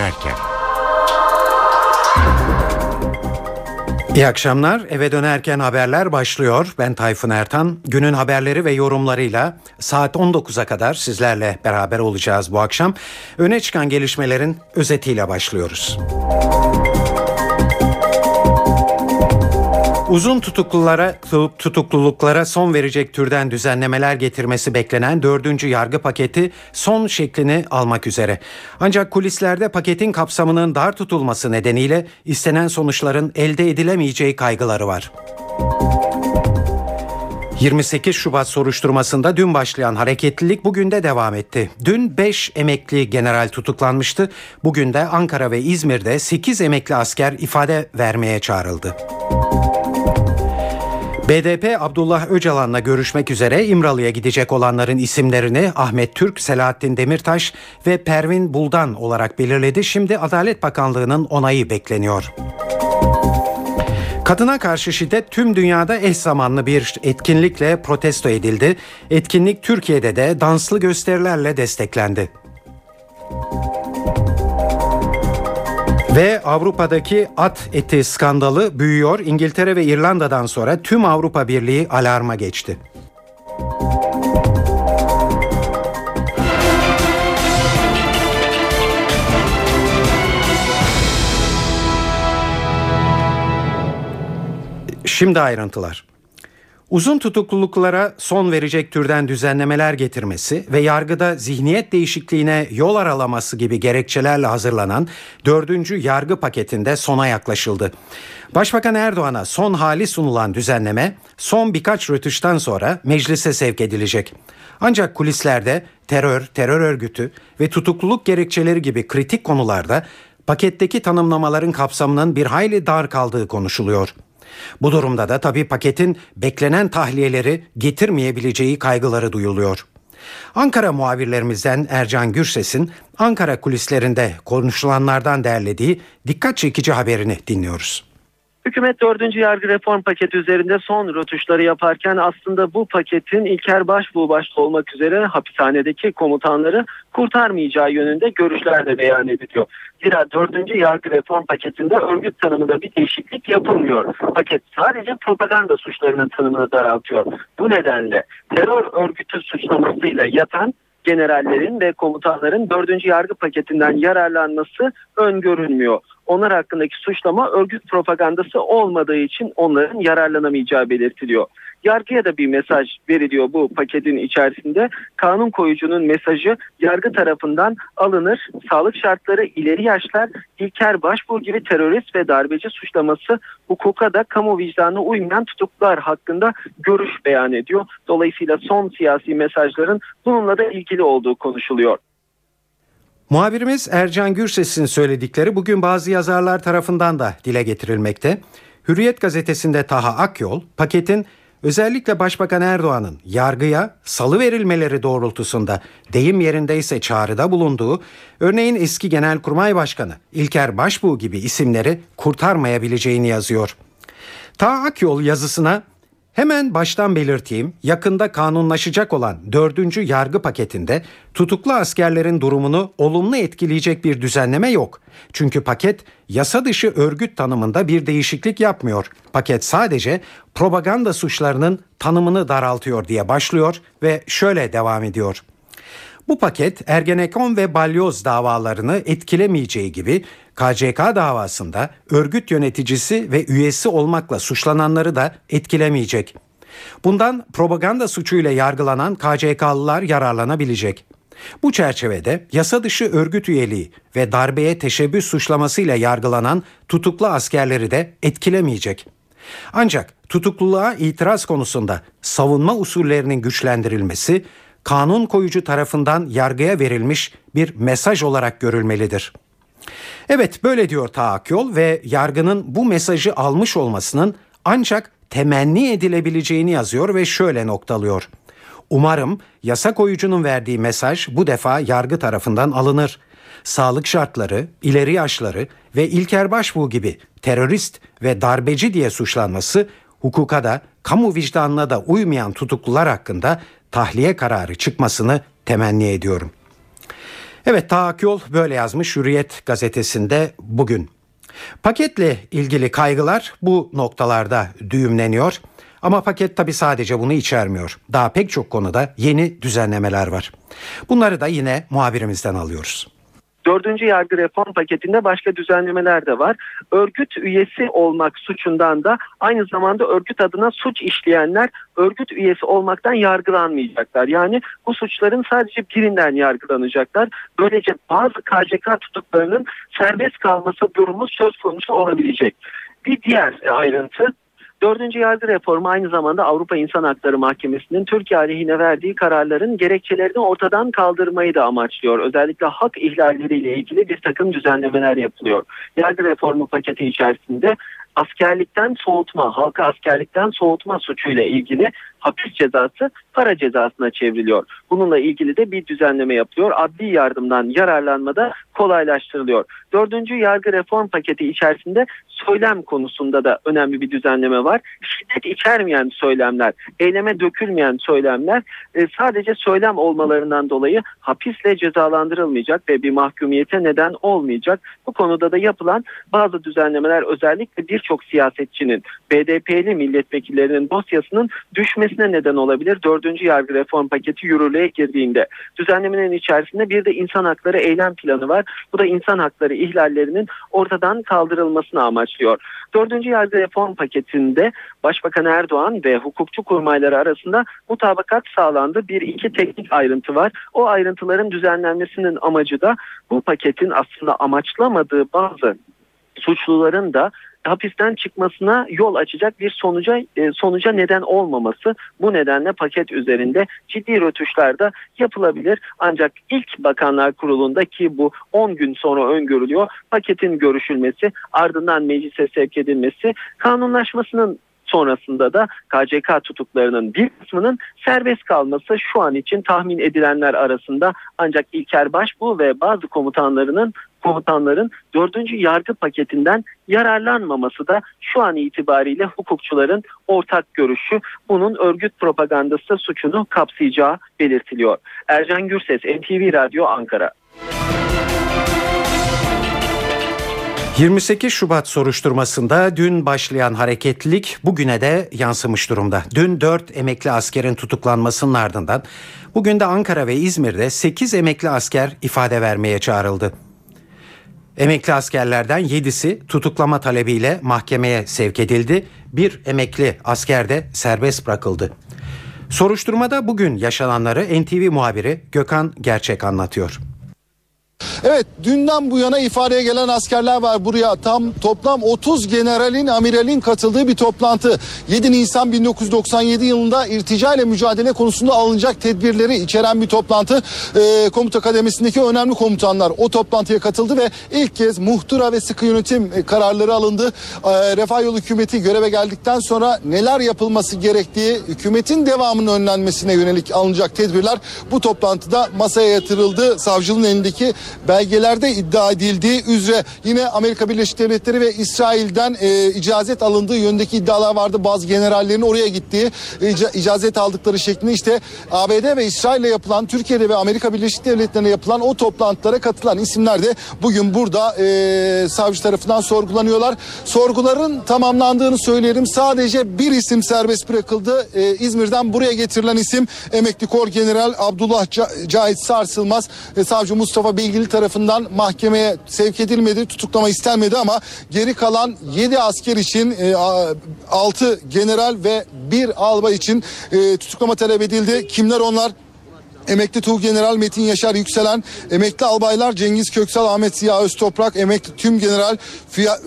dönerken. İyi akşamlar. Eve dönerken haberler başlıyor. Ben Tayfun Ertan. Günün haberleri ve yorumlarıyla saat 19'a kadar sizlerle beraber olacağız bu akşam. Öne çıkan gelişmelerin özetiyle başlıyoruz. Uzun tutuklulara tutukluluklara son verecek türden düzenlemeler getirmesi beklenen dördüncü yargı paketi son şeklini almak üzere. Ancak kulislerde paketin kapsamının dar tutulması nedeniyle istenen sonuçların elde edilemeyeceği kaygıları var. 28 Şubat soruşturmasında dün başlayan hareketlilik bugün de devam etti. Dün 5 emekli general tutuklanmıştı. Bugün de Ankara ve İzmir'de 8 emekli asker ifade vermeye çağrıldı. BDP Abdullah Öcalan'la görüşmek üzere İmralı'ya gidecek olanların isimlerini Ahmet Türk, Selahattin Demirtaş ve Pervin Buldan olarak belirledi. Şimdi Adalet Bakanlığı'nın onayı bekleniyor. Kadına karşı şiddet tüm dünyada eş zamanlı bir etkinlikle protesto edildi. Etkinlik Türkiye'de de danslı gösterilerle desteklendi. Ve Avrupa'daki at eti skandalı büyüyor. İngiltere ve İrlanda'dan sonra tüm Avrupa Birliği alarma geçti. Şimdi ayrıntılar. Uzun tutukluluklara son verecek türden düzenlemeler getirmesi ve yargıda zihniyet değişikliğine yol aralaması gibi gerekçelerle hazırlanan dördüncü yargı paketinde sona yaklaşıldı. Başbakan Erdoğan'a son hali sunulan düzenleme son birkaç rötuştan sonra meclise sevk edilecek. Ancak kulislerde terör, terör örgütü ve tutukluluk gerekçeleri gibi kritik konularda paketteki tanımlamaların kapsamının bir hayli dar kaldığı konuşuluyor. Bu durumda da tabii paketin beklenen tahliyeleri getirmeyebileceği kaygıları duyuluyor. Ankara muhabirlerimizden Ercan Gürses'in Ankara kulislerinde konuşulanlardan derlediği dikkat çekici haberini dinliyoruz. Hükümet 4. yargı reform paketi üzerinde son rötuşları yaparken aslında bu paketin İlker Başbuğ başta olmak üzere hapishanedeki komutanları kurtarmayacağı yönünde görüşler de beyan ediliyor. Zira 4. yargı reform paketinde örgüt tanımında bir değişiklik yapılmıyor. Paket sadece propaganda suçlarının tanımını daraltıyor. Bu nedenle terör örgütü suçlamasıyla yatan generallerin ve komutanların 4. yargı paketinden yararlanması öngörülmüyor onlar hakkındaki suçlama örgüt propagandası olmadığı için onların yararlanamayacağı belirtiliyor. Yargıya da bir mesaj veriliyor bu paketin içerisinde. Kanun koyucunun mesajı yargı tarafından alınır. Sağlık şartları ileri yaşlar İlker Başbuğ gibi terörist ve darbeci suçlaması hukuka da kamu vicdanına uymayan tutuklar hakkında görüş beyan ediyor. Dolayısıyla son siyasi mesajların bununla da ilgili olduğu konuşuluyor. Muhabirimiz Ercan Gürses'in söyledikleri bugün bazı yazarlar tarafından da dile getirilmekte. Hürriyet gazetesinde Taha Akyol, paketin özellikle Başbakan Erdoğan'ın yargıya salı verilmeleri doğrultusunda deyim yerindeyse çağrıda bulunduğu, örneğin eski Genelkurmay Başkanı İlker Başbuğ gibi isimleri kurtarmayabileceğini yazıyor. Taha Akyol yazısına Hemen baştan belirteyim, yakında kanunlaşacak olan dördüncü yargı paketinde tutuklu askerlerin durumunu olumlu etkileyecek bir düzenleme yok. Çünkü paket yasa dışı örgüt tanımında bir değişiklik yapmıyor. Paket sadece propaganda suçlarının tanımını daraltıyor diye başlıyor ve şöyle devam ediyor. Bu paket Ergenekon ve Balyoz davalarını etkilemeyeceği gibi KCK davasında örgüt yöneticisi ve üyesi olmakla suçlananları da etkilemeyecek. Bundan propaganda suçuyla yargılanan KCK'lılar yararlanabilecek. Bu çerçevede yasa dışı örgüt üyeliği ve darbeye teşebbüs suçlamasıyla yargılanan tutuklu askerleri de etkilemeyecek. Ancak tutukluluğa itiraz konusunda savunma usullerinin güçlendirilmesi kanun koyucu tarafından yargıya verilmiş bir mesaj olarak görülmelidir. Evet böyle diyor Taakyol ve yargının bu mesajı almış olmasının ancak temenni edilebileceğini yazıyor ve şöyle noktalıyor. Umarım yasa koyucunun verdiği mesaj bu defa yargı tarafından alınır. Sağlık şartları, ileri yaşları ve İlker Başbuğ gibi terörist ve darbeci diye suçlanması hukuka da kamu vicdanına da uymayan tutuklular hakkında tahliye kararı çıkmasını temenni ediyorum. Evet Taha Akyol böyle yazmış Hürriyet gazetesinde bugün. Paketle ilgili kaygılar bu noktalarda düğümleniyor. Ama paket tabi sadece bunu içermiyor. Daha pek çok konuda yeni düzenlemeler var. Bunları da yine muhabirimizden alıyoruz. Dördüncü yargı reform paketinde başka düzenlemeler de var. Örgüt üyesi olmak suçundan da aynı zamanda örgüt adına suç işleyenler örgüt üyesi olmaktan yargılanmayacaklar. Yani bu suçların sadece birinden yargılanacaklar. Böylece bazı KCK tutuklarının serbest kalması durumu söz konusu olabilecek. Bir diğer ayrıntı Dördüncü yargı reformu aynı zamanda Avrupa İnsan Hakları Mahkemesi'nin Türkiye aleyhine verdiği kararların gerekçelerini ortadan kaldırmayı da amaçlıyor. Özellikle hak ihlalleriyle ilgili bir takım düzenlemeler yapılıyor. Yargı reformu paketi içerisinde askerlikten soğutma, halka askerlikten soğutma suçuyla ilgili hapis cezası para cezasına çevriliyor. Bununla ilgili de bir düzenleme yapılıyor. Adli yardımdan yararlanmada kolaylaştırılıyor. Dördüncü yargı reform paketi içerisinde söylem konusunda da önemli bir düzenleme var. Şiddet içermeyen söylemler, eyleme dökülmeyen söylemler e, sadece söylem olmalarından dolayı hapisle cezalandırılmayacak ve bir mahkumiyete neden olmayacak. Bu konuda da yapılan bazı düzenlemeler özellikle birçok siyasetçinin, BDP'li milletvekillerinin dosyasının düşmesine neden olabilir. Dördüncü yargı reform paketi yürürlüğe girdiğinde düzenlemenin içerisinde bir de insan hakları eylem planı var. Bu da insan hakları ihlallerinin ortadan kaldırılmasını amaçlıyor. Dördüncü yargı reform paketinde Başbakan Erdoğan ve hukukçu kurmayları arasında mutabakat sağlandı. Bir iki teknik ayrıntı var. O ayrıntıların düzenlenmesinin amacı da bu paketin aslında amaçlamadığı bazı suçluların da hapisten çıkmasına yol açacak bir sonuca e, sonuca neden olmaması. Bu nedenle paket üzerinde ciddi rötuşlar da yapılabilir. Ancak ilk Bakanlar Kurulu'nda ki bu 10 gün sonra öngörülüyor. Paketin görüşülmesi, ardından meclise sevk edilmesi, kanunlaşmasının sonrasında da KCK tutuklarının bir kısmının serbest kalması şu an için tahmin edilenler arasında ancak İlker Başbuğ ve bazı komutanlarının komutanların dördüncü yargı paketinden yararlanmaması da şu an itibariyle hukukçuların ortak görüşü bunun örgüt propagandası suçunu kapsayacağı belirtiliyor. Ercan Gürses, NTV Radyo Ankara. 28 Şubat soruşturmasında dün başlayan hareketlilik bugüne de yansımış durumda. Dün 4 emekli askerin tutuklanmasının ardından bugün de Ankara ve İzmir'de 8 emekli asker ifade vermeye çağrıldı. Emekli askerlerden 7'si tutuklama talebiyle mahkemeye sevk edildi. Bir emekli asker de serbest bırakıldı. Soruşturmada bugün yaşananları NTV muhabiri Gökhan Gerçek anlatıyor. Evet dünden bu yana ifadeye gelen askerler var buraya tam toplam 30 generalin amiralin katıldığı bir toplantı. 7 Nisan 1997 yılında irtica ile mücadele konusunda alınacak tedbirleri içeren bir toplantı. Ee, komuta kademesindeki önemli komutanlar o toplantıya katıldı ve ilk kez muhtıra ve sıkı yönetim e, kararları alındı. Ee, Refah Yolu hükümeti göreve geldikten sonra neler yapılması gerektiği hükümetin devamının önlenmesine yönelik alınacak tedbirler bu toplantıda masaya yatırıldı. Savcılığın elindeki belgelerde iddia edildiği üzere yine Amerika Birleşik Devletleri ve İsrail'den e, icazet alındığı yönündeki iddialar vardı. Bazı generallerin oraya gittiği ica, icazet aldıkları şeklinde işte ABD ve İsrail'le yapılan Türkiye'de ve Amerika Birleşik Devletleri'ne yapılan o toplantılara katılan isimler de bugün burada e, savcı tarafından sorgulanıyorlar. Sorguların tamamlandığını söyleyelim. Sadece bir isim serbest bırakıldı. E, İzmir'den buraya getirilen isim emekli kor general Abdullah Cahit Sarsılmaz. E, savcı Mustafa Bilgili tarafından mahkemeye sevk edilmedi, tutuklama istenmedi ama geri kalan 7 asker için e, 6 general ve 1 albay için e, tutuklama talep edildi. Kimler onlar? Emekli Tuğ General Metin Yaşar Yükselen, emekli albaylar Cengiz Köksal, Ahmet Ziya Öztoprak, emekli Tüm General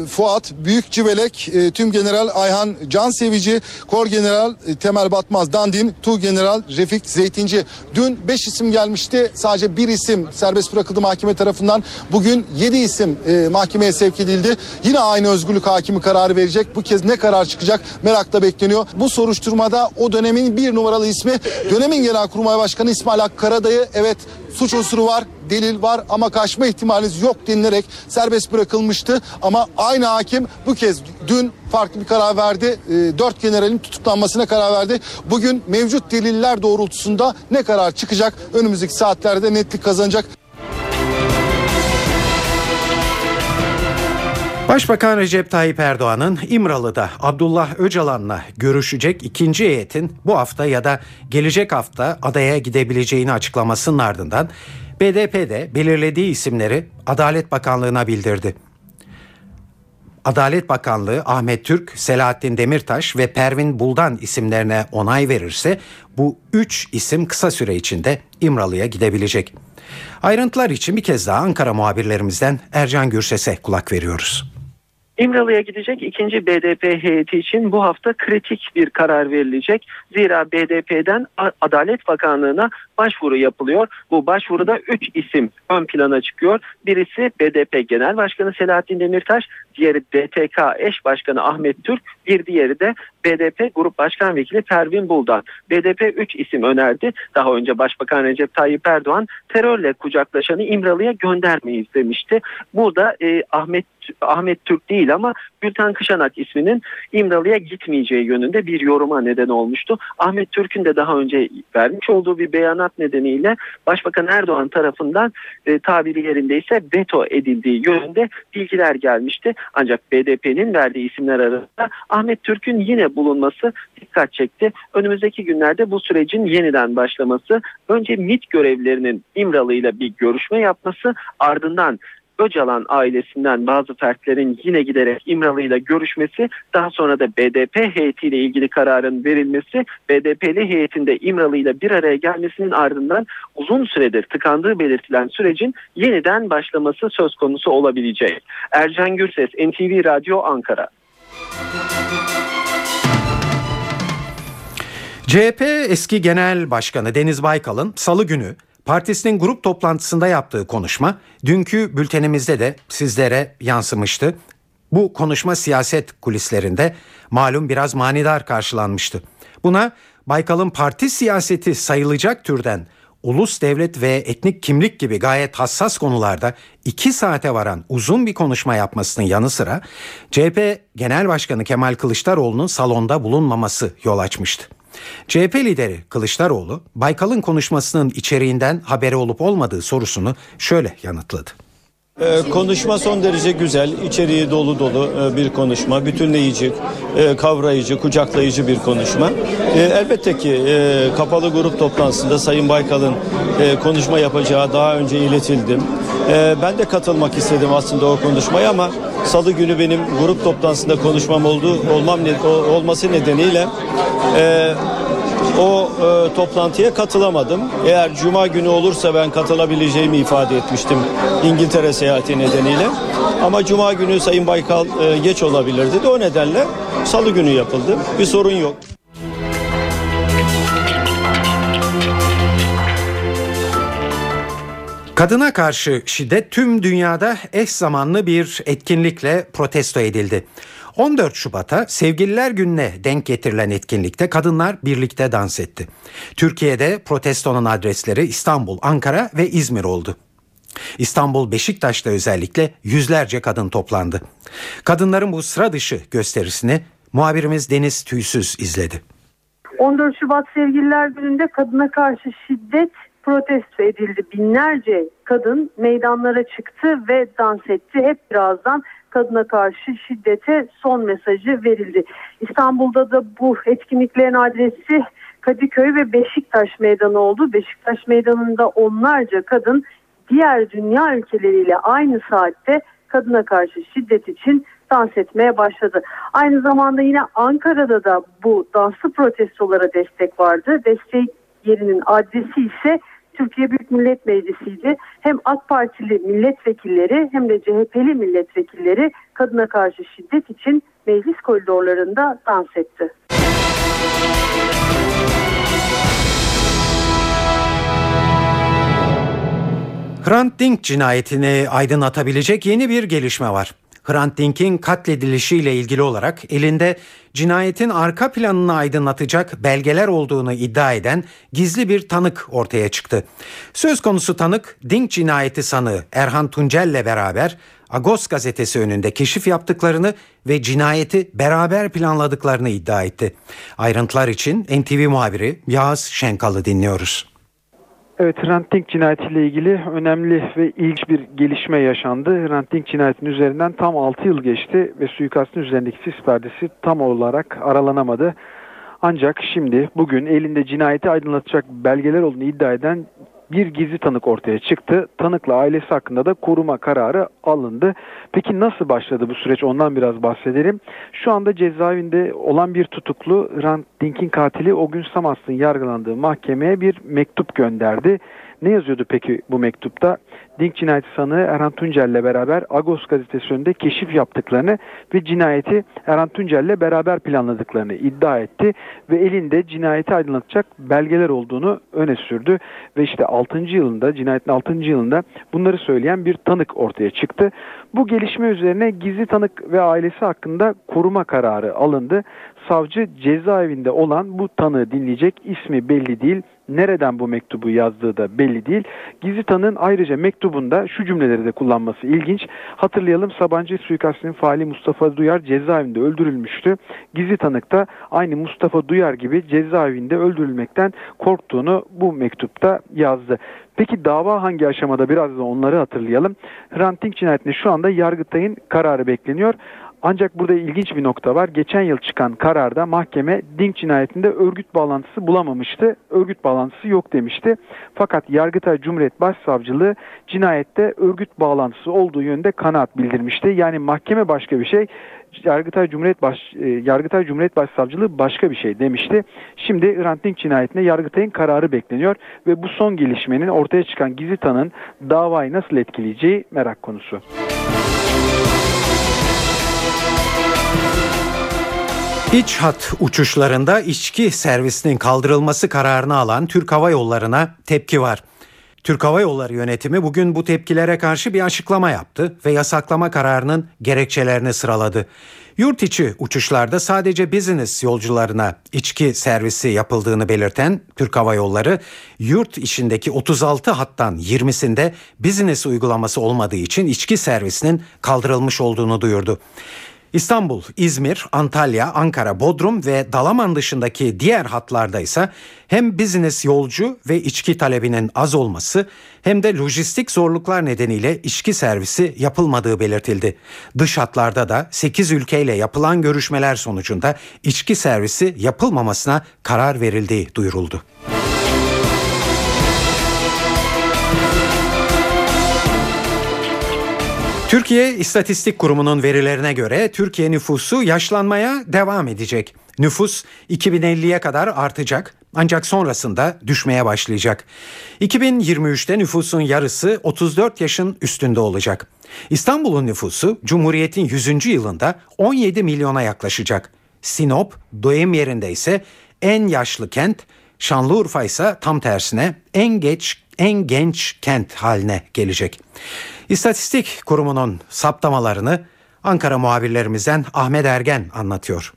Fuat Büyük Civelek, e, Tüm General Ayhan Can Sevici, Kor General e, Temel Batmaz Dandin, Tuğ General Refik Zeytinci. Dün 5 isim gelmişti. Sadece bir isim serbest bırakıldı mahkeme tarafından. Bugün 7 isim e, mahkemeye sevk edildi. Yine aynı özgürlük hakimi kararı verecek. Bu kez ne karar çıkacak merakla bekleniyor. Bu soruşturmada o dönemin bir numaralı ismi dönemin Genelkurmay Başkanı İsmail Hakkı Karadayı evet suç unsuru var, delil var ama kaçma ihtimaliniz yok denilerek serbest bırakılmıştı. Ama aynı hakim bu kez dün farklı bir karar verdi. E, dört generalin tutuklanmasına karar verdi. Bugün mevcut deliller doğrultusunda ne karar çıkacak önümüzdeki saatlerde netlik kazanacak. Başbakan Recep Tayyip Erdoğan'ın İmralı'da Abdullah Öcalan'la görüşecek ikinci heyetin bu hafta ya da gelecek hafta adaya gidebileceğini açıklamasının ardından BDP'de belirlediği isimleri Adalet Bakanlığı'na bildirdi. Adalet Bakanlığı Ahmet Türk, Selahattin Demirtaş ve Pervin Buldan isimlerine onay verirse bu üç isim kısa süre içinde İmralı'ya gidebilecek. Ayrıntılar için bir kez daha Ankara muhabirlerimizden Ercan Gürses'e kulak veriyoruz. İmralı'ya gidecek ikinci BDP heyeti için bu hafta kritik bir karar verilecek. Zira BDP'den Adalet Bakanlığı'na başvuru yapılıyor. Bu başvuruda 3 isim ön plana çıkıyor. Birisi BDP Genel Başkanı Selahattin Demirtaş, diğeri BTK eş başkanı Ahmet Türk, bir diğeri de BDP Grup Başkan Vekili Pervin Buldan. BDP 3 isim önerdi. Daha önce Başbakan Recep Tayyip Erdoğan terörle kucaklaşanı İmralı'ya göndermeyiz demişti. Burada e, Ahmet Ahmet Türk değil ama Gülten Kışanak isminin İmralı'ya gitmeyeceği yönünde bir yoruma neden olmuştu. Ahmet Türk'ün de daha önce vermiş olduğu bir beyanat nedeniyle Başbakan Erdoğan tarafından e, tabiri yerindeyse veto edildiği yönünde bilgiler gelmişti. Ancak BDP'nin verdiği isimler arasında Ahmet Türk'ün yine bulunması dikkat çekti. Önümüzdeki günlerde bu sürecin yeniden başlaması, önce MIT görevlerinin İmralı ile bir görüşme yapması, ardından Öcalan ailesinden bazı fertlerin yine giderek İmralı ile görüşmesi, daha sonra da BDP heyetiyle ilgili kararın verilmesi, BDP'li heyetinde İmralı ile bir araya gelmesinin ardından uzun süredir tıkandığı belirtilen sürecin yeniden başlaması söz konusu olabilecek. Ercan Gürses, NTV Radyo Ankara. CHP eski genel başkanı Deniz Baykal'ın salı günü partisinin grup toplantısında yaptığı konuşma dünkü bültenimizde de sizlere yansımıştı. Bu konuşma siyaset kulislerinde malum biraz manidar karşılanmıştı. Buna Baykal'ın parti siyaseti sayılacak türden ulus devlet ve etnik kimlik gibi gayet hassas konularda iki saate varan uzun bir konuşma yapmasının yanı sıra CHP Genel Başkanı Kemal Kılıçdaroğlu'nun salonda bulunmaması yol açmıştı. CHP lideri Kılıçdaroğlu, Baykal'ın konuşmasının içeriğinden haberi olup olmadığı sorusunu şöyle yanıtladı. Ee, konuşma son derece güzel, içeriği dolu dolu e, bir konuşma, bütünleyici, e, kavrayıcı, kucaklayıcı bir konuşma. E, elbette ki kapalı grup toplantısında Sayın Baykal'ın konuşma yapacağı daha önce iletildim. Ben de katılmak istedim aslında o konuşmaya ama Salı günü benim grup toplantısında konuşmam oldu, olmam olması nedeniyle e, o e, toplantıya katılamadım. Eğer cuma günü olursa ben katılabileceğimi ifade etmiştim İngiltere seyahati nedeniyle. Ama cuma günü Sayın Baykal e, geç olabilirdi de o nedenle salı günü yapıldı. Bir sorun yok. Kadına karşı şiddet tüm dünyada eş zamanlı bir etkinlikle protesto edildi. 14 Şubat'a Sevgililer Günü'ne denk getirilen etkinlikte kadınlar birlikte dans etti. Türkiye'de protestonun adresleri İstanbul, Ankara ve İzmir oldu. İstanbul Beşiktaş'ta özellikle yüzlerce kadın toplandı. Kadınların bu sıra dışı gösterisini muhabirimiz Deniz Tüysüz izledi. 14 Şubat Sevgililer Günü'nde kadına karşı şiddet protesto edildi. Binlerce kadın meydanlara çıktı ve dans etti. Hep birazdan kadına karşı şiddete son mesajı verildi. İstanbul'da da bu etkinliklerin adresi Kadıköy ve Beşiktaş Meydanı oldu. Beşiktaş Meydanı'nda onlarca kadın diğer dünya ülkeleriyle aynı saatte kadına karşı şiddet için dans etmeye başladı. Aynı zamanda yine Ankara'da da bu danslı protestolara destek vardı. Destek yerinin adresi ise Türkiye Büyük Millet Meclisi'ydi. Hem AK Partili milletvekilleri hem de CHP'li milletvekilleri kadına karşı şiddet için meclis koridorlarında dans etti. Hrant Dink cinayetini aydınlatabilecek yeni bir gelişme var. Hrant Dink'in katledilişiyle ilgili olarak elinde cinayetin arka planını aydınlatacak belgeler olduğunu iddia eden gizli bir tanık ortaya çıktı. Söz konusu tanık Dink cinayeti sanığı Erhan Tuncel ile beraber Agos gazetesi önünde keşif yaptıklarını ve cinayeti beraber planladıklarını iddia etti. Ayrıntılar için NTV muhabiri Yağız Şenkal'ı dinliyoruz. Evet Hrant Dink cinayetiyle ilgili önemli ve ilginç bir gelişme yaşandı. Hrant Dink cinayetinin üzerinden tam 6 yıl geçti ve suikastın üzerindeki sis perdesi tam olarak aralanamadı. Ancak şimdi bugün elinde cinayeti aydınlatacak belgeler olduğunu iddia eden bir gizli tanık ortaya çıktı. Tanıkla ailesi hakkında da koruma kararı alındı. Peki nasıl başladı bu süreç ondan biraz bahsedelim. Şu anda cezaevinde olan bir tutuklu Hrant Dink'in katili o gün Samas'ın yargılandığı mahkemeye bir mektup gönderdi. Ne yazıyordu peki bu mektupta? Dink cinayeti sanığı Erhan Tuncel'le beraber Agos gazetesi önünde keşif yaptıklarını ve cinayeti Erhan Tuncel'le beraber planladıklarını iddia etti ve elinde cinayeti aydınlatacak belgeler olduğunu öne sürdü ve işte 6. yılında cinayetin 6. yılında bunları söyleyen bir tanık ortaya çıktı. Bu gelişme üzerine gizli tanık ve ailesi hakkında koruma kararı alındı. Savcı cezaevinde olan bu tanığı dinleyecek ismi belli değil nereden bu mektubu yazdığı da belli değil. Gizli tanığın ayrıca mektubunda şu cümleleri de kullanması ilginç. Hatırlayalım Sabancı suikastinin faali Mustafa Duyar cezaevinde öldürülmüştü. Gizli tanık da aynı Mustafa Duyar gibi cezaevinde öldürülmekten korktuğunu bu mektupta yazdı. Peki dava hangi aşamada biraz da onları hatırlayalım. Hrant Dink cinayetinde şu anda Yargıtay'ın kararı bekleniyor. Ancak burada ilginç bir nokta var. Geçen yıl çıkan kararda mahkeme Dink cinayetinde örgüt bağlantısı bulamamıştı. Örgüt bağlantısı yok demişti. Fakat Yargıtay Cumhuriyet Başsavcılığı cinayette örgüt bağlantısı olduğu yönde kanaat bildirmişti. Yani mahkeme başka bir şey, Yargıtay Cumhuriyet Baş e, Yargıtay Cumhuriyet Başsavcılığı başka bir şey demişti. Şimdi Hrant Dink cinayetine Yargıtay'ın kararı bekleniyor ve bu son gelişmenin ortaya çıkan gizli tanın davayı nasıl etkileyeceği merak konusu. İç hat uçuşlarında içki servisinin kaldırılması kararını alan Türk Hava Yolları'na tepki var. Türk Hava Yolları yönetimi bugün bu tepkilere karşı bir açıklama yaptı ve yasaklama kararının gerekçelerini sıraladı. Yurt içi uçuşlarda sadece business yolcularına içki servisi yapıldığını belirten Türk Hava Yolları, yurt içindeki 36 hattan 20'sinde business uygulaması olmadığı için içki servisinin kaldırılmış olduğunu duyurdu. İstanbul, İzmir, Antalya, Ankara, Bodrum ve Dalaman dışındaki diğer hatlarda ise hem business yolcu ve içki talebinin az olması hem de lojistik zorluklar nedeniyle içki servisi yapılmadığı belirtildi. Dış hatlarda da 8 ülkeyle yapılan görüşmeler sonucunda içki servisi yapılmamasına karar verildiği duyuruldu. Türkiye İstatistik Kurumu'nun verilerine göre Türkiye nüfusu yaşlanmaya devam edecek. Nüfus 2050'ye kadar artacak ancak sonrasında düşmeye başlayacak. 2023'te nüfusun yarısı 34 yaşın üstünde olacak. İstanbul'un nüfusu Cumhuriyet'in 100. yılında 17 milyona yaklaşacak. Sinop doyum yerinde ise en yaşlı kent, Şanlıurfa ise tam tersine en geç en genç kent haline gelecek. İstatistik Kurumu'nun saptamalarını Ankara muhabirlerimizden Ahmet Ergen anlatıyor.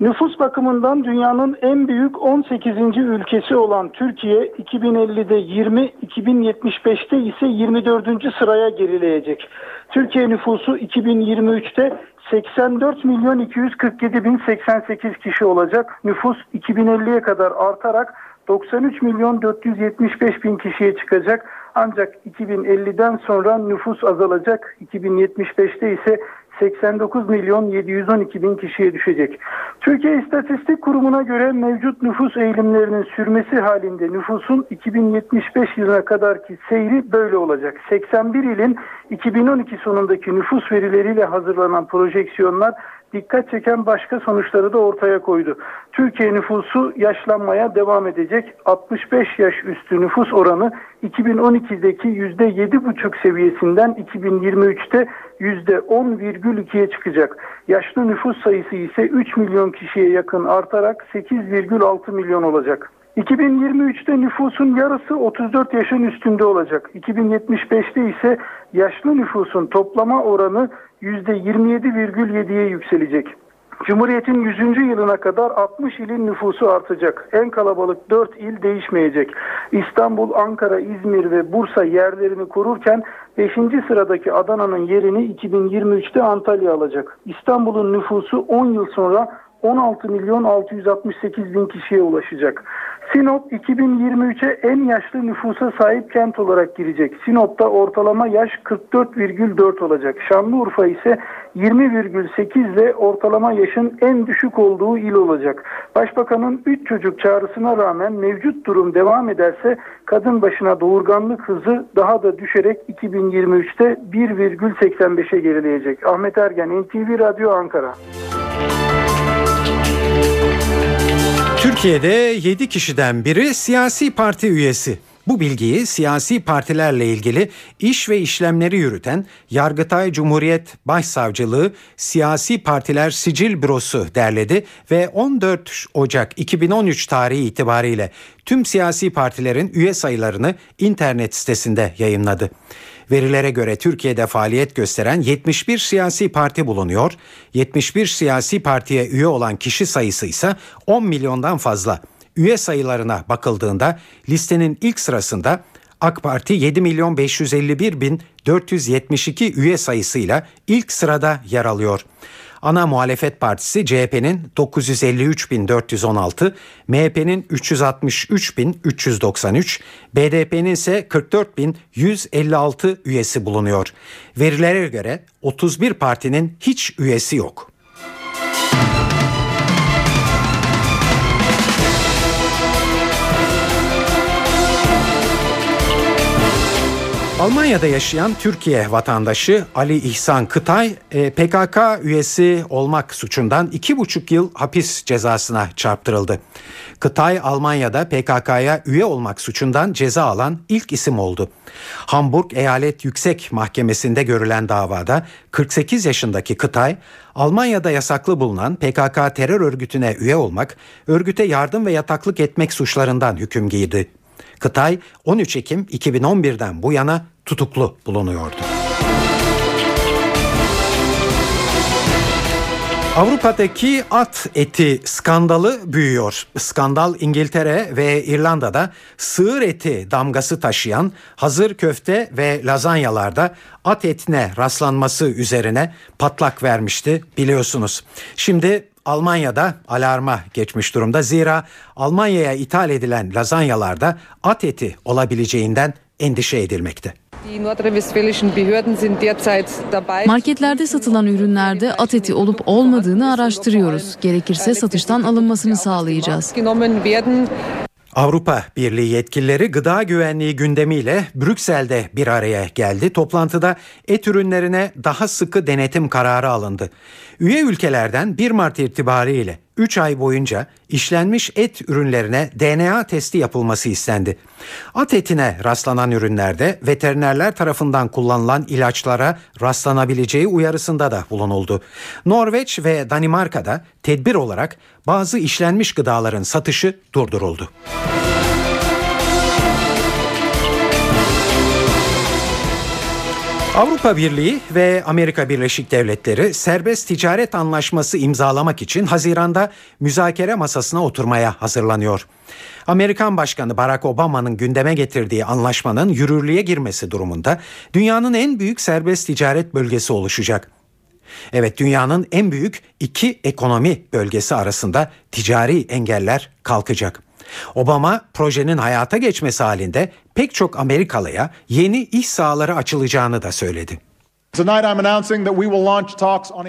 Nüfus bakımından dünyanın en büyük 18. ülkesi olan Türkiye 2050'de 20, 2075'te ise 24. sıraya gerileyecek. Türkiye nüfusu 2023'te 84 milyon 247 bin 88 kişi olacak. Nüfus 2050'ye kadar artarak 93 milyon 475 bin kişiye çıkacak. Ancak 2050'den sonra nüfus azalacak. 2075'te ise 89 milyon 712 bin kişiye düşecek. Türkiye İstatistik Kurumu'na göre mevcut nüfus eğilimlerinin sürmesi halinde nüfusun 2075 yılına kadarki seyri böyle olacak. 81 ilin 2012 sonundaki nüfus verileriyle hazırlanan projeksiyonlar dikkat çeken başka sonuçları da ortaya koydu. Türkiye nüfusu yaşlanmaya devam edecek. 65 yaş üstü nüfus oranı 2012'deki %7,5 seviyesinden 2023'te %10,2'ye çıkacak. Yaşlı nüfus sayısı ise 3 milyon kişiye yakın artarak 8,6 milyon olacak. 2023'te nüfusun yarısı 34 yaşın üstünde olacak. 2075'te ise yaşlı nüfusun toplama oranı %27,7'ye yükselecek. Cumhuriyet'in 100. yılına kadar 60 ilin nüfusu artacak. En kalabalık 4 il değişmeyecek. İstanbul, Ankara, İzmir ve Bursa yerlerini korurken 5. sıradaki Adana'nın yerini 2023'te Antalya alacak. İstanbul'un nüfusu 10 yıl sonra 16 milyon 668 bin kişiye ulaşacak. Sinop 2023'e en yaşlı nüfusa sahip kent olarak girecek. Sinop'ta ortalama yaş 44,4 olacak. Şanlıurfa ise 20,8 ile ortalama yaşın en düşük olduğu il olacak. Başbakanın 3 çocuk çağrısına rağmen mevcut durum devam ederse kadın başına doğurganlık hızı daha da düşerek 2023'te 1,85'e gerileyecek. Ahmet Ergen, NTV Radyo Ankara. Türkiye'de 7 kişiden biri siyasi parti üyesi. Bu bilgiyi siyasi partilerle ilgili iş ve işlemleri yürüten Yargıtay Cumhuriyet Başsavcılığı Siyasi Partiler Sicil Bürosu derledi ve 14 Ocak 2013 tarihi itibariyle tüm siyasi partilerin üye sayılarını internet sitesinde yayınladı. Verilere göre Türkiye'de faaliyet gösteren 71 siyasi parti bulunuyor. 71 siyasi partiye üye olan kişi sayısı ise 10 milyondan fazla. Üye sayılarına bakıldığında listenin ilk sırasında AK Parti 7 milyon 551 bin 472 üye sayısıyla ilk sırada yer alıyor. Ana muhalefet partisi CHP'nin 953.416, MHP'nin 363.393, BDP'nin ise 44.156 üyesi bulunuyor. Verilere göre 31 partinin hiç üyesi yok. Almanya'da yaşayan Türkiye vatandaşı Ali İhsan Kıtay e, PKK üyesi olmak suçundan iki buçuk yıl hapis cezasına çarptırıldı. Kıtay Almanya'da PKK'ya üye olmak suçundan ceza alan ilk isim oldu. Hamburg Eyalet Yüksek Mahkemesi'nde görülen davada 48 yaşındaki Kıtay Almanya'da yasaklı bulunan PKK terör örgütüne üye olmak, örgüte yardım ve yataklık etmek suçlarından hüküm giydi. Kıtay 13 Ekim 2011'den bu yana tutuklu bulunuyordu. Avrupa'daki at eti skandalı büyüyor. Skandal İngiltere ve İrlanda'da sığır eti damgası taşıyan hazır köfte ve lazanyalarda at etine rastlanması üzerine patlak vermişti biliyorsunuz. Şimdi Almanya'da alarma geçmiş durumda. Zira Almanya'ya ithal edilen lazanyalarda at eti olabileceğinden endişe edilmekte. Marketlerde satılan ürünlerde at eti olup olmadığını araştırıyoruz. Gerekirse satıştan alınmasını sağlayacağız. Avrupa Birliği yetkilileri gıda güvenliği gündemiyle Brüksel'de bir araya geldi. Toplantıda et ürünlerine daha sıkı denetim kararı alındı. Üye ülkelerden 1 Mart itibariyle 3 ay boyunca işlenmiş et ürünlerine DNA testi yapılması istendi. At etine rastlanan ürünlerde veterinerler tarafından kullanılan ilaçlara rastlanabileceği uyarısında da bulunuldu. Norveç ve Danimarka'da tedbir olarak bazı işlenmiş gıdaların satışı durduruldu. Avrupa Birliği ve Amerika Birleşik Devletleri serbest ticaret anlaşması imzalamak için Haziran'da müzakere masasına oturmaya hazırlanıyor. Amerikan Başkanı Barack Obama'nın gündeme getirdiği anlaşmanın yürürlüğe girmesi durumunda dünyanın en büyük serbest ticaret bölgesi oluşacak. Evet dünyanın en büyük iki ekonomi bölgesi arasında ticari engeller kalkacak. Obama projenin hayata geçmesi halinde pek çok Amerikalıya yeni iş sahaları açılacağını da söyledi.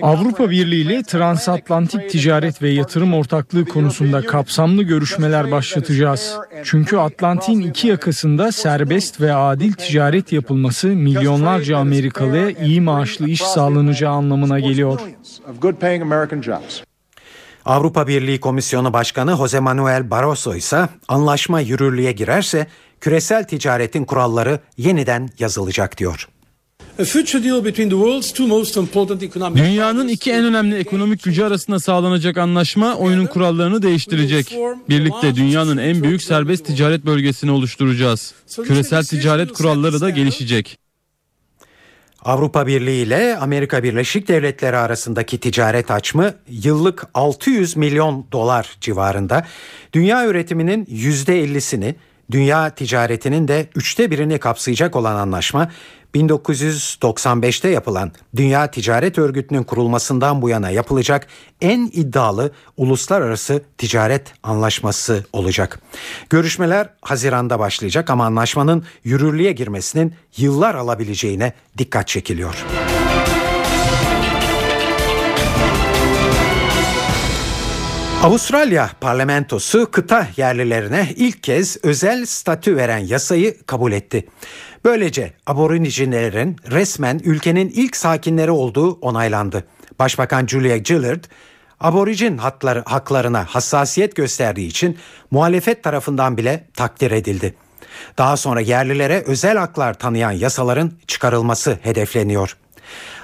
Avrupa Birliği ile transatlantik ticaret ve yatırım ortaklığı konusunda kapsamlı görüşmeler başlatacağız. Çünkü Atlantik'in iki yakasında serbest ve adil ticaret yapılması milyonlarca Amerikalıya iyi maaşlı iş sağlanacağı anlamına geliyor. Avrupa Birliği Komisyonu Başkanı Jose Manuel Barroso ise anlaşma yürürlüğe girerse küresel ticaretin kuralları yeniden yazılacak diyor. Dünyanın iki en önemli ekonomik gücü arasında sağlanacak anlaşma oyunun kurallarını değiştirecek. Birlikte dünyanın en büyük serbest ticaret bölgesini oluşturacağız. Küresel ticaret kuralları da gelişecek. Avrupa Birliği ile Amerika Birleşik Devletleri arasındaki ticaret açmı yıllık 600 milyon dolar civarında. Dünya üretiminin %50'sini dünya ticaretinin de üçte birini kapsayacak olan anlaşma 1995'te yapılan Dünya Ticaret Örgütü'nün kurulmasından bu yana yapılacak en iddialı uluslararası ticaret anlaşması olacak. Görüşmeler Haziran'da başlayacak ama anlaşmanın yürürlüğe girmesinin yıllar alabileceğine dikkat çekiliyor. Avustralya parlamentosu kıta yerlilerine ilk kez özel statü veren yasayı kabul etti. Böylece aboriginilerin resmen ülkenin ilk sakinleri olduğu onaylandı. Başbakan Julia Gillard, aborigin hakları, haklarına hassasiyet gösterdiği için muhalefet tarafından bile takdir edildi. Daha sonra yerlilere özel haklar tanıyan yasaların çıkarılması hedefleniyor.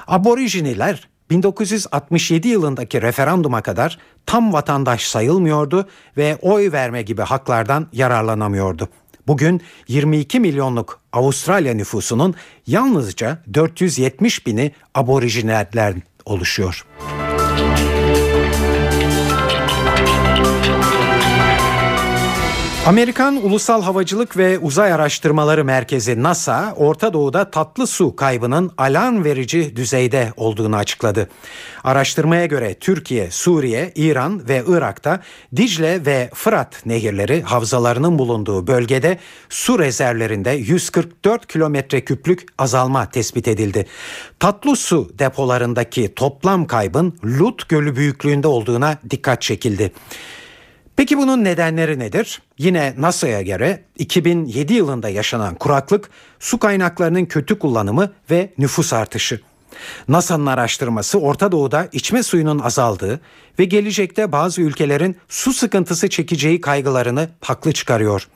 Aboriginiler 1967 yılındaki referanduma kadar tam vatandaş sayılmıyordu ve oy verme gibi haklardan yararlanamıyordu. Bugün 22 milyonluk Avustralya nüfusunun yalnızca 470 bini aborijinlerden oluşuyor. Amerikan Ulusal Havacılık ve Uzay Araştırmaları Merkezi NASA, Orta Doğu'da tatlı su kaybının alarm verici düzeyde olduğunu açıkladı. Araştırmaya göre Türkiye, Suriye, İran ve Irak'ta Dicle ve Fırat nehirleri havzalarının bulunduğu bölgede su rezervlerinde 144 kilometre küplük azalma tespit edildi. Tatlı su depolarındaki toplam kaybın Lut Gölü büyüklüğünde olduğuna dikkat çekildi. Peki bunun nedenleri nedir? Yine NASA'ya göre 2007 yılında yaşanan kuraklık, su kaynaklarının kötü kullanımı ve nüfus artışı. NASA'nın araştırması Orta Doğu'da içme suyunun azaldığı ve gelecekte bazı ülkelerin su sıkıntısı çekeceği kaygılarını haklı çıkarıyor.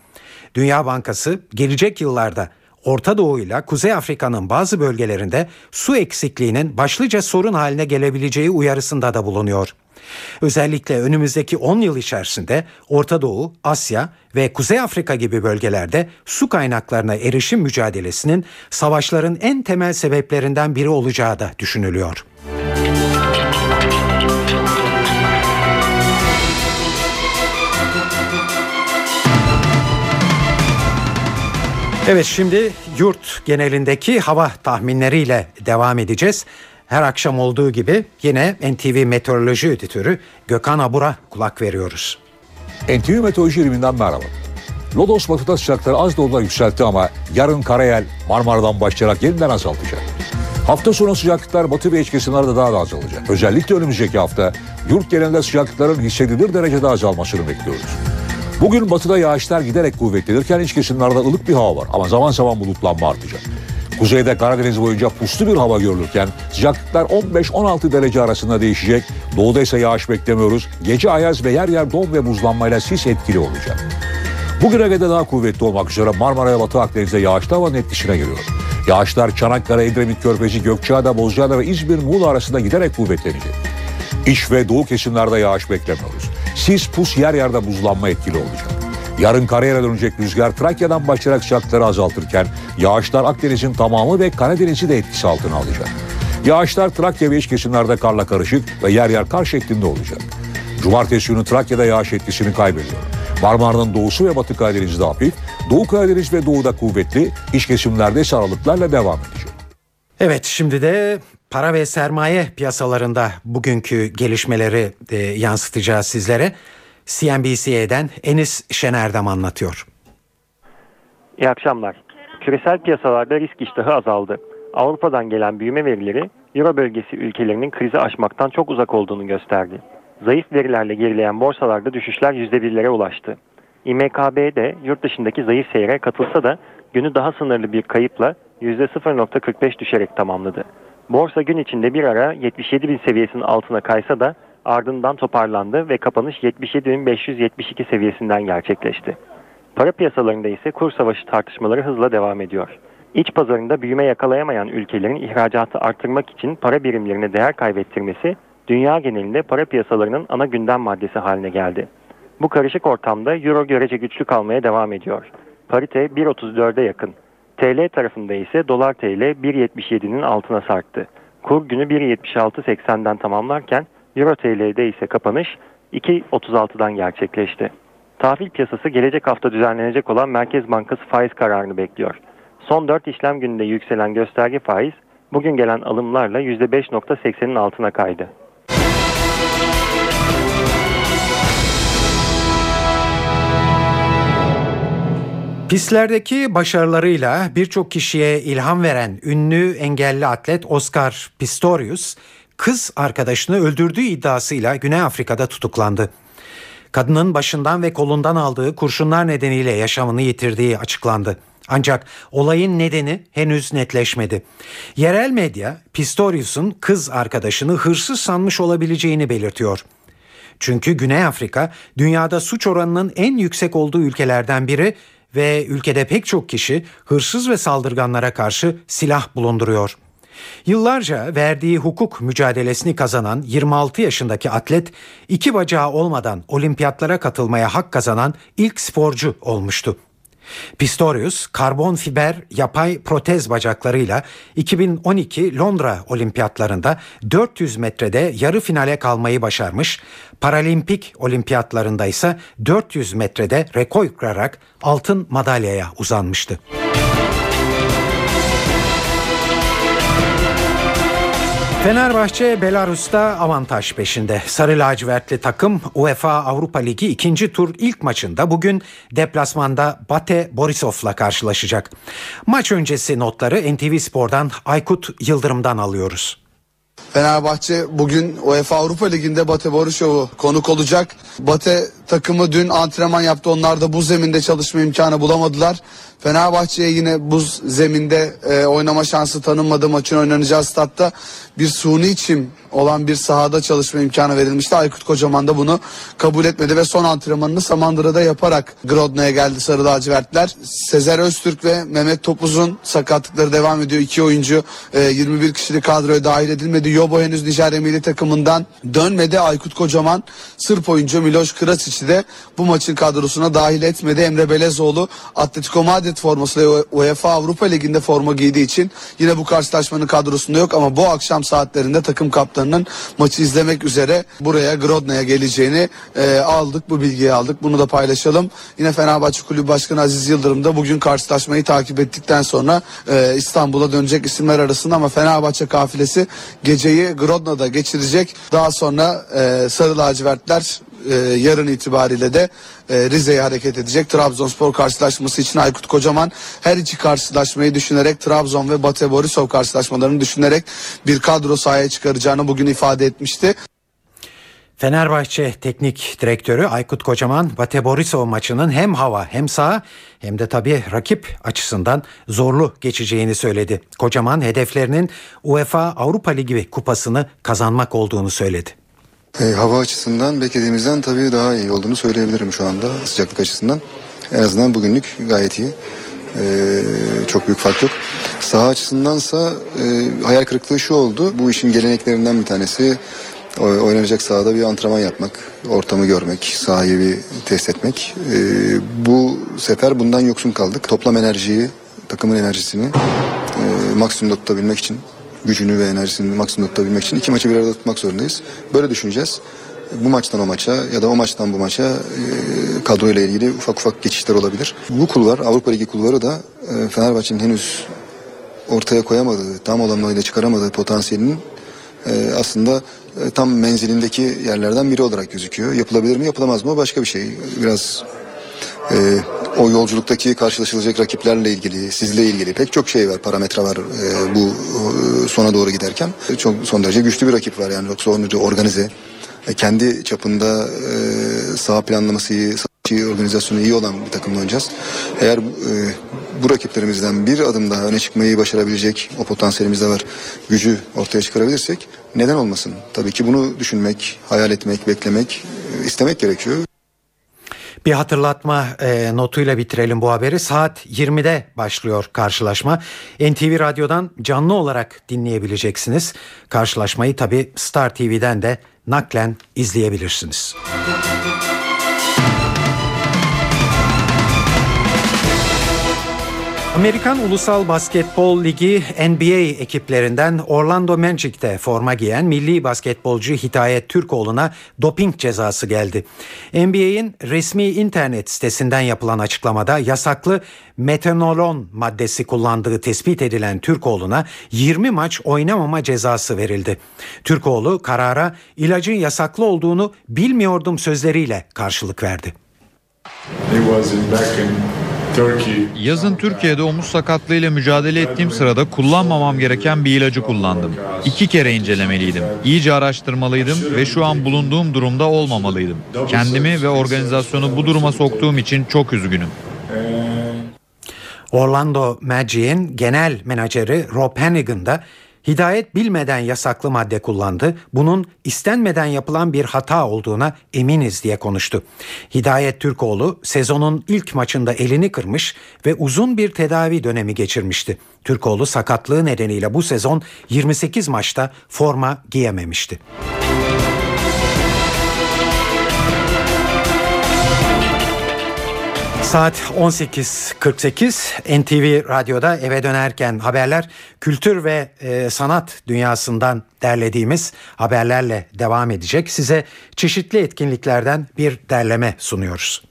Dünya Bankası gelecek yıllarda Orta Doğu ile Kuzey Afrika'nın bazı bölgelerinde su eksikliğinin başlıca sorun haline gelebileceği uyarısında da bulunuyor. Özellikle önümüzdeki 10 yıl içerisinde Orta Doğu, Asya ve Kuzey Afrika gibi bölgelerde su kaynaklarına erişim mücadelesinin savaşların en temel sebeplerinden biri olacağı da düşünülüyor. Evet şimdi yurt genelindeki hava tahminleriyle devam edeceğiz. Her akşam olduğu gibi yine NTV Meteoroloji Editörü Gökhan Abur'a kulak veriyoruz. NTV Meteoroloji Biriminden merhaba. Lodos batıda sıcakları az da olsa yükseltti ama yarın Karayel Marmara'dan başlayarak yeniden azaltacak. Hafta sonu sıcaklıklar batı ve iç kesimlerde daha da azalacak. Özellikle önümüzdeki hafta yurt genelinde sıcaklıkların hissedilir derecede azalmasını bekliyoruz. Bugün batıda yağışlar giderek kuvvetlenirken iç kesimlerde ılık bir hava var ama zaman zaman bulutlanma artacak. Kuzeyde Karadeniz boyunca puslu bir hava görülürken sıcaklıklar 15-16 derece arasında değişecek. Doğuda ise yağış beklemiyoruz. Gece ayaz ve yer yer don ve buzlanmayla sis etkili olacak. Bugün Ege'de daha kuvvetli olmak üzere Marmara'ya Batı Akdeniz'de yağışlı havanın etkisine giriyor. Yağışlar Çanakkale, Edremit Körfezi, Gökçeada, Bozcaada ve İzmir, Muğla arasında giderek kuvvetlenecek. İç ve doğu kesimlerde yağış beklemiyoruz. Sis, pus yer yerde buzlanma etkili olacak. Yarın karayere dönecek rüzgar Trakya'dan başlayarak sıcaklıkları azaltırken yağışlar Akdeniz'in tamamı ve Karadeniz'i de etkisi altına alacak. Yağışlar Trakya ve iç kesimlerde karla karışık ve yer yer kar şeklinde olacak. Cumartesi günü Trakya'da yağış etkisini kaybediyor. Marmara'nın doğusu ve batı Karadeniz'de hafif, Doğu Karadeniz ve doğuda kuvvetli, iç kesimlerde ise aralıklarla devam edecek. Evet şimdi de para ve sermaye piyasalarında bugünkü gelişmeleri e, yansıtacağız sizlere. CNBC'den Enis Şenerdem anlatıyor. İyi akşamlar. Küresel piyasalarda risk iştahı azaldı. Avrupa'dan gelen büyüme verileri Euro bölgesi ülkelerinin krizi aşmaktan çok uzak olduğunu gösterdi. Zayıf verilerle gerileyen borsalarda düşüşler %1'lere ulaştı. İMKB'de yurt dışındaki zayıf seyre katılsa da günü daha sınırlı bir kayıpla %0.45 düşerek tamamladı. Borsa gün içinde bir ara 77 bin seviyesinin altına kaysa da ardından toparlandı ve kapanış 77.572 seviyesinden gerçekleşti. Para piyasalarında ise kur savaşı tartışmaları hızla devam ediyor. İç pazarında büyüme yakalayamayan ülkelerin ihracatı artırmak için para birimlerine değer kaybettirmesi dünya genelinde para piyasalarının ana gündem maddesi haline geldi. Bu karışık ortamda euro görece güçlü kalmaya devam ediyor. Parite 1.34'e yakın. TL tarafında ise dolar TL 1.77'nin altına sarktı. Kur günü 1.76.80'den tamamlarken Euro TL'de ise kapanış 2.36'dan gerçekleşti. Tahvil piyasası gelecek hafta düzenlenecek olan Merkez Bankası faiz kararını bekliyor. Son 4 işlem gününde yükselen gösterge faiz bugün gelen alımlarla %5.80'in altına kaydı. Pistlerdeki başarılarıyla birçok kişiye ilham veren ünlü engelli atlet Oscar Pistorius, kız arkadaşını öldürdüğü iddiasıyla Güney Afrika'da tutuklandı. Kadının başından ve kolundan aldığı kurşunlar nedeniyle yaşamını yitirdiği açıklandı. Ancak olayın nedeni henüz netleşmedi. Yerel medya Pistorius'un kız arkadaşını hırsız sanmış olabileceğini belirtiyor. Çünkü Güney Afrika dünyada suç oranının en yüksek olduğu ülkelerden biri ve ülkede pek çok kişi hırsız ve saldırganlara karşı silah bulunduruyor. Yıllarca verdiği hukuk mücadelesini kazanan 26 yaşındaki atlet iki bacağı olmadan olimpiyatlara katılmaya hak kazanan ilk sporcu olmuştu. Pistorius karbon fiber yapay protez bacaklarıyla 2012 Londra olimpiyatlarında 400 metrede yarı finale kalmayı başarmış, paralimpik olimpiyatlarında ise 400 metrede rekor kırarak altın madalyaya uzanmıştı. Fenerbahçe Belarus'ta avantaj peşinde. Sarı lacivertli takım UEFA Avrupa Ligi ikinci tur ilk maçında bugün deplasmanda Bate Borisov'la karşılaşacak. Maç öncesi notları NTV Spor'dan Aykut Yıldırım'dan alıyoruz. Fenerbahçe bugün UEFA Avrupa Ligi'nde Bate Borisov'u konuk olacak. Bate takımı dün antrenman yaptı. Onlar da bu zeminde çalışma imkanı bulamadılar. Fenerbahçe'ye yine buz zeminde e, oynama şansı tanınmadı maçın oynanacağı statta bir suni çim olan bir sahada çalışma imkanı verilmişti. Aykut Kocaman da bunu kabul etmedi ve son antrenmanını Samandıra'da yaparak Grodna'ya geldi Sarı Lacivertler. Sezer Öztürk ve Mehmet Topuz'un sakatlıkları devam ediyor. İki oyuncu e, 21 kişilik kadroya dahil edilmedi. Yobo henüz Nijerya milli takımından dönmedi. Aykut Kocaman Sırp oyuncu Miloš Krasic'i de bu maçın kadrosuna dahil etmedi. Emre Belezoğlu Atletico Madrid formasıyla UEFA Avrupa Ligi'nde forma giydiği için yine bu karşılaşmanın kadrosunda yok ama bu akşam saatlerinde takım kaptanının maçı izlemek üzere buraya Grodna'ya geleceğini e, aldık. Bu bilgiyi aldık. Bunu da paylaşalım. Yine Fenerbahçe Kulübü Başkanı Aziz Yıldırım da bugün karşılaşmayı takip ettikten sonra e, İstanbul'a dönecek isimler arasında ama Fenerbahçe kafilesi geceyi Grodna'da geçirecek. Daha sonra e, Sarı Lacivertler e, yarın itibariyle de e, Rize'ye hareket edecek. Trabzonspor karşılaşması için Aykut Kocaman her iki karşılaşmayı düşünerek Trabzon ve Bate Borisov karşılaşmalarını düşünerek bir kadro sahaya çıkaracağını bugün ifade etmişti. Fenerbahçe Teknik Direktörü Aykut Kocaman Bate Borisov maçının hem hava hem saha hem de tabii rakip açısından zorlu geçeceğini söyledi. Kocaman hedeflerinin UEFA Avrupa Ligi kupasını kazanmak olduğunu söyledi. E, hava açısından beklediğimizden tabii daha iyi olduğunu söyleyebilirim şu anda sıcaklık açısından. En azından bugünlük gayet iyi. E, çok büyük fark yok. Saha açısındansa e, hayal kırıklığı şu oldu. Bu işin geleneklerinden bir tanesi oynanacak sahada bir antrenman yapmak, ortamı görmek, sahayı bir test etmek. E, bu sefer bundan yoksun kaldık. Toplam enerjiyi, takımın enerjisini e, maksimumda tutabilmek için gücünü ve enerjisini maksimum tutabilmek için iki maçı bir arada tutmak zorundayız. Böyle düşüneceğiz. Bu maçtan o maça ya da o maçtan bu maça e, kadroyla ilgili ufak ufak geçişler olabilir. Bu kulvar Avrupa Ligi kulvarı da e, Fenerbahçe'nin henüz ortaya koyamadığı, tam olanlarıyla çıkaramadığı potansiyelinin e, aslında tam menzilindeki yerlerden biri olarak gözüküyor. Yapılabilir mi yapılamaz mı başka bir şey. Biraz e, o yolculuktaki karşılaşılacak rakiplerle ilgili, sizle ilgili pek çok şey var, parametre var e, bu e, sona doğru giderken. Çok son derece güçlü bir rakip var yani yoksa onu organize, e, kendi çapında e, saha planlaması saha organizasyonu iyi olan bir takımla oynayacağız. Eğer e, bu rakiplerimizden bir adım daha öne çıkmayı başarabilecek o potansiyelimiz de var. Gücü ortaya çıkarabilirsek neden olmasın? Tabii ki bunu düşünmek, hayal etmek, beklemek, e, istemek gerekiyor. Bir hatırlatma e, notuyla bitirelim bu haberi. Saat 20'de başlıyor karşılaşma. NTV Radyo'dan canlı olarak dinleyebileceksiniz. Karşılaşmayı tabi Star TV'den de naklen izleyebilirsiniz. Amerikan Ulusal Basketbol Ligi NBA ekiplerinden Orlando Magic'te forma giyen milli basketbolcu Hidayet Türkoğlu'na doping cezası geldi. NBA'in resmi internet sitesinden yapılan açıklamada yasaklı metanolon maddesi kullandığı tespit edilen Türkoğlu'na 20 maç oynamama cezası verildi. Türkoğlu karara ilacın yasaklı olduğunu bilmiyordum sözleriyle karşılık verdi. Yazın Türkiye'de omuz sakatlığıyla mücadele ettiğim sırada kullanmamam gereken bir ilacı kullandım. İki kere incelemeliydim. İyice araştırmalıydım ve şu an bulunduğum durumda olmamalıydım. Kendimi ve organizasyonu bu duruma soktuğum için çok üzgünüm. Orlando Magic'in genel menajeri Rob Hannigan da Hidayet bilmeden yasaklı madde kullandı. Bunun istenmeden yapılan bir hata olduğuna eminiz diye konuştu. Hidayet Türkoğlu sezonun ilk maçında elini kırmış ve uzun bir tedavi dönemi geçirmişti. Türkoğlu sakatlığı nedeniyle bu sezon 28 maçta forma giyememişti. Saat 18.48 NTV Radyo'da eve dönerken haberler kültür ve e, sanat dünyasından derlediğimiz haberlerle devam edecek. Size çeşitli etkinliklerden bir derleme sunuyoruz.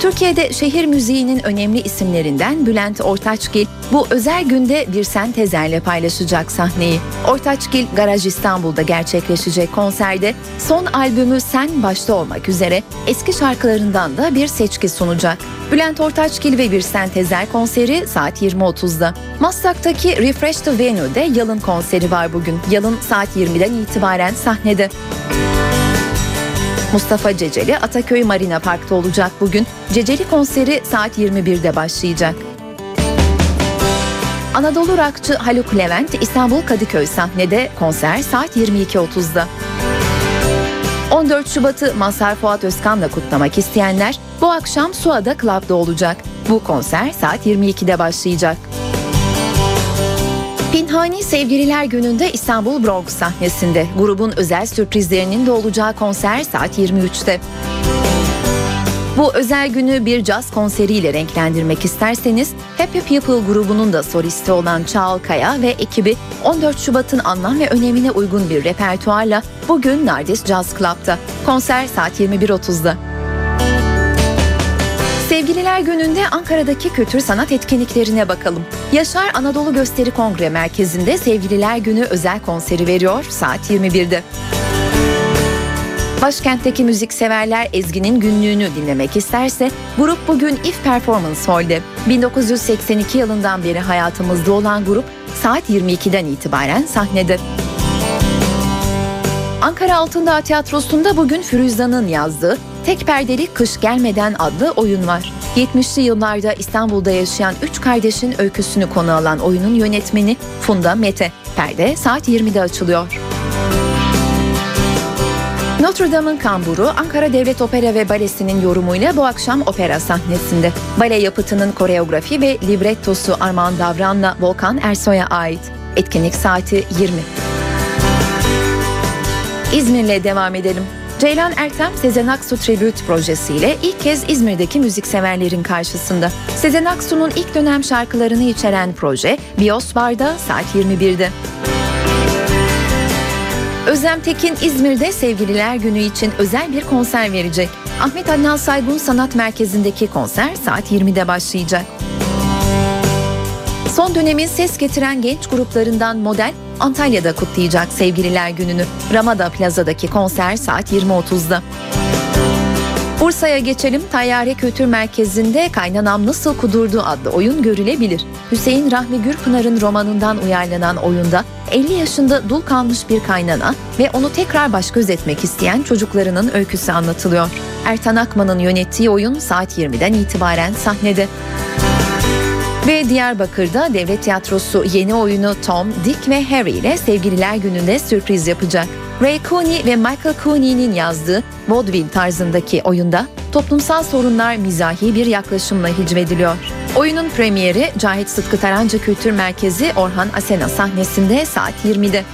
Türkiye'de şehir müziğinin önemli isimlerinden Bülent Ortaçgil bu özel günde bir sentezerle paylaşacak sahneyi. Ortaçgil Garaj İstanbul'da gerçekleşecek konserde son albümü Sen başta olmak üzere eski şarkılarından da bir seçki sunacak. Bülent Ortaçgil ve bir sentezer konseri saat 20.30'da. Maslak'taki Refresh the Venue'de Yalın konseri var bugün. Yalın saat 20'den itibaren sahnede. Mustafa Ceceli Ataköy Marina Park'ta olacak bugün. Ceceli konseri saat 21'de başlayacak. Anadolu rockçı Haluk Levent İstanbul Kadıköy sahnede konser saat 22.30'da. 14 Şubat'ı Mazhar Fuat Özkan'la kutlamak isteyenler bu akşam Suada Club'da olacak. Bu konser saat 22'de başlayacak. Pinhani Sevgililer Günü'nde İstanbul Bronx sahnesinde grubun özel sürprizlerinin de olacağı konser saat 23'te. Bu özel günü bir caz konseriyle renklendirmek isterseniz Happy People grubunun da solisti olan Çağal Kaya ve ekibi 14 Şubat'ın anlam ve önemine uygun bir repertuarla bugün Nardis Jazz Club'da. Konser saat 21.30'da. Sevgililer Günü'nde Ankara'daki kültür sanat etkinliklerine bakalım. Yaşar Anadolu Gösteri Kongre Merkezi'nde Sevgililer Günü özel konseri veriyor saat 21'de. Başkentteki müzikseverler Ezgi'nin günlüğünü dinlemek isterse grup bugün If Performance Hall'de. 1982 yılından beri hayatımızda olan grup saat 22'den itibaren sahnede. Ankara Altındağ Tiyatrosu'nda bugün Firuzan'ın yazdığı Tek Perdeli Kış Gelmeden adlı oyun var. 70'li yıllarda İstanbul'da yaşayan üç kardeşin öyküsünü konu alan oyunun yönetmeni Funda Mete. Perde saat 20'de açılıyor. Notre Dame'ın kamburu Ankara Devlet Opera ve Balesi'nin yorumuyla bu akşam opera sahnesinde. Bale yapıtının koreografi ve librettosu Armağan Davran'la Volkan Ersoy'a ait. Etkinlik saati 20. İzmir'le devam edelim. Ceylan Ertem Sezen Aksu Tribute projesiyle ilk kez İzmir'deki müzikseverlerin karşısında. Sezen Aksu'nun ilk dönem şarkılarını içeren proje Bios Bar'da saat 21'de. Özlem Tekin İzmir'de Sevgililer Günü için özel bir konser verecek. Ahmet Adnan Saygun Sanat Merkezi'ndeki konser saat 20'de başlayacak. Son dönemin ses getiren genç gruplarından Model Antalya'da kutlayacak Sevgililer Günü'nü. Ramada Plaza'daki konser saat 20.30'da. Bursa'ya geçelim. Tayyare Kültür Merkezi'nde Kaynanam Nasıl Kudurdu adlı oyun görülebilir. Hüseyin Rahmi Gürpınar'ın romanından uyarlanan oyunda 50 yaşında dul kalmış bir kaynana ve onu tekrar baş göz etmek isteyen çocuklarının öyküsü anlatılıyor. Ertan Akman'ın yönettiği oyun saat 20'den itibaren sahnede. Ve Diyarbakır'da Devlet Tiyatrosu yeni oyunu Tom, Dick ve Harry ile Sevgililer Günü'nde sürpriz yapacak. Ray Cooney ve Michael Cooney'nin yazdığı vaudeville tarzındaki oyunda toplumsal sorunlar mizahi bir yaklaşımla hicvediliyor. Oyunun premieri Cahit Sıtkı Tarancı Kültür Merkezi Orhan Asena sahnesinde saat 20'de.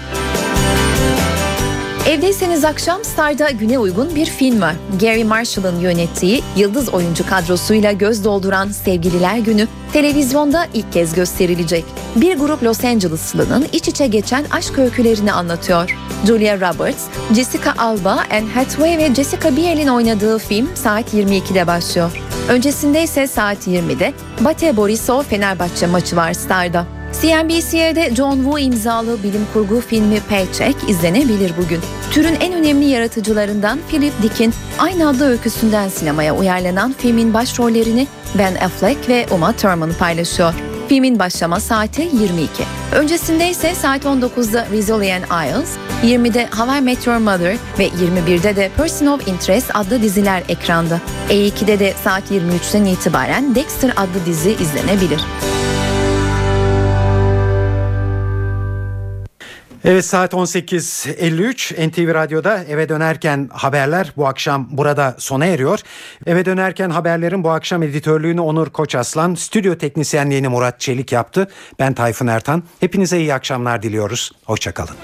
Evdeyseniz akşam Star'da güne uygun bir film var. Gary Marshall'ın yönettiği yıldız oyuncu kadrosuyla göz dolduran Sevgililer Günü televizyonda ilk kez gösterilecek. Bir grup Los Angeleslı'nın iç içe geçen aşk öykülerini anlatıyor. Julia Roberts, Jessica Alba, Anne Hathaway ve Jessica Biel'in oynadığı film saat 22'de başlıyor. Öncesinde ise saat 20'de Bate Borisov Fenerbahçe maçı var Star'da. CNBC'de John Woo imzalı bilim kurgu filmi Paycheck izlenebilir bugün. Türün en önemli yaratıcılarından Philip Dick'in aynı adlı öyküsünden sinemaya uyarlanan filmin başrollerini Ben Affleck ve Uma Thurman paylaşıyor. Filmin başlama saati 22. Öncesinde ise saat 19'da Rizzoli and Isles, 20'de How I Met Your Mother ve 21'de de Person of Interest adlı diziler ekranda. E2'de de saat 23'ten itibaren Dexter adlı dizi izlenebilir. Evet saat 18.53 NTV Radyo'da eve dönerken haberler bu akşam burada sona eriyor. Eve dönerken haberlerin bu akşam editörlüğünü Onur Koçaslan, stüdyo teknisyenliğini Murat Çelik yaptı. Ben Tayfun Ertan. Hepinize iyi akşamlar diliyoruz. Hoşçakalın.